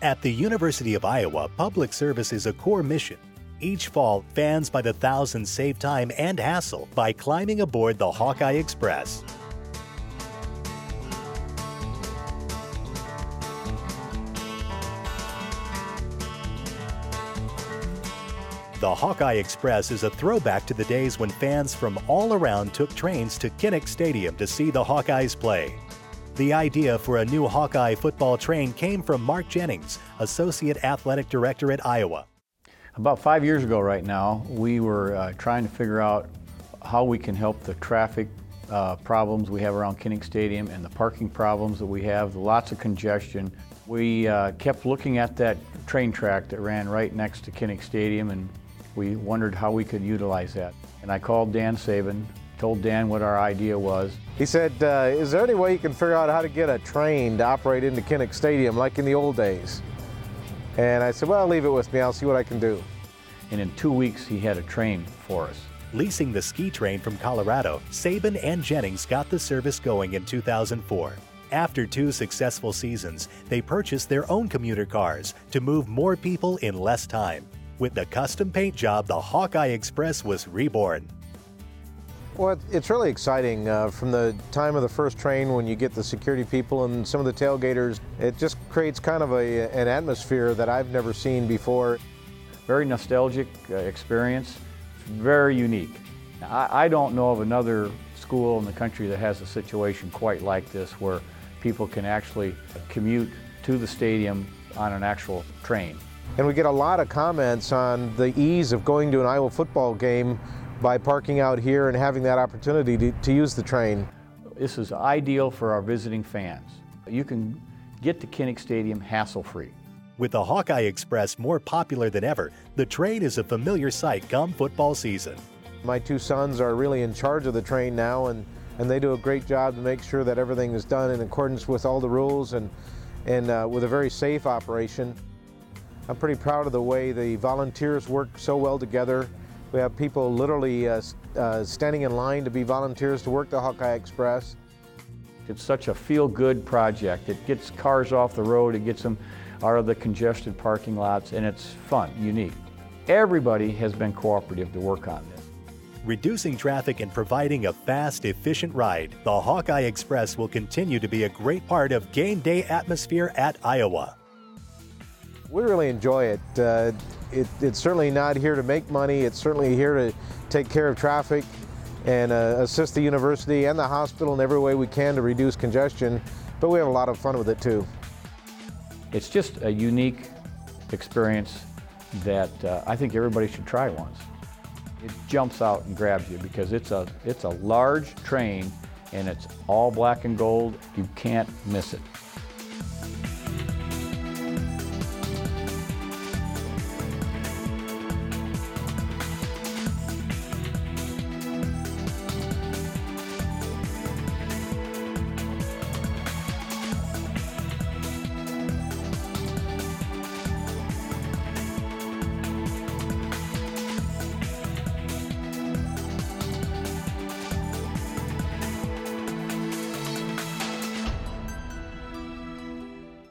At the University of Iowa, public service is a core mission. Each fall, fans by the thousands save time and hassle by climbing aboard the Hawkeye Express. The Hawkeye Express is a throwback to the days when fans from all around took trains to Kinnick Stadium to see the Hawkeyes play. The idea for a new Hawkeye football train came from Mark Jennings, Associate Athletic Director at Iowa. About five years ago, right now, we were uh, trying to figure out how we can help the traffic uh, problems we have around Kinnick Stadium and the parking problems that we have, lots of congestion. We uh, kept looking at that train track that ran right next to Kinnick Stadium and we wondered how we could utilize that. And I called Dan Sabin, told Dan what our idea was. He said, uh, is there any way you can figure out how to get a train to operate into Kinnick Stadium like in the old days? And I said, well, leave it with me. I'll see what I can do. And in two weeks, he had a train for us. Leasing the ski train from Colorado, Sabin and Jennings got the service going in 2004. After two successful seasons, they purchased their own commuter cars to move more people in less time. With the custom paint job, the Hawkeye Express was reborn. Well, it's really exciting. Uh, from the time of the first train when you get the security people and some of the tailgaters, it just creates kind of a, an atmosphere that I've never seen before. Very nostalgic uh, experience, very unique. I, I don't know of another school in the country that has a situation quite like this where people can actually commute to the stadium on an actual train. And we get a lot of comments on the ease of going to an Iowa football game by parking out here and having that opportunity to, to use the train. This is ideal for our visiting fans. You can get to Kinnick Stadium hassle-free. With the Hawkeye Express more popular than ever, the train is a familiar sight come football season. My two sons are really in charge of the train now, and, and they do a great job to make sure that everything is done in accordance with all the rules and, and uh, with a very safe operation. I'm pretty proud of the way the volunteers work so well together. We have people literally uh, uh, standing in line to be volunteers to work the Hawkeye Express. It's such a feel-good project. It gets cars off the road, it gets them out of the congested parking lots, and it's fun, unique. Everybody has been cooperative to work on this. Reducing traffic and providing a fast, efficient ride, the Hawkeye Express will continue to be a great part of game day atmosphere at Iowa. We really enjoy it. Uh, it. It's certainly not here to make money. It's certainly here to take care of traffic and uh, assist the university and the hospital in every way we can to reduce congestion. But we have a lot of fun with it too. It's just a unique experience that uh, I think everybody should try once. It jumps out and grabs you because it's a, it's a large train and it's all black and gold. You can't miss it.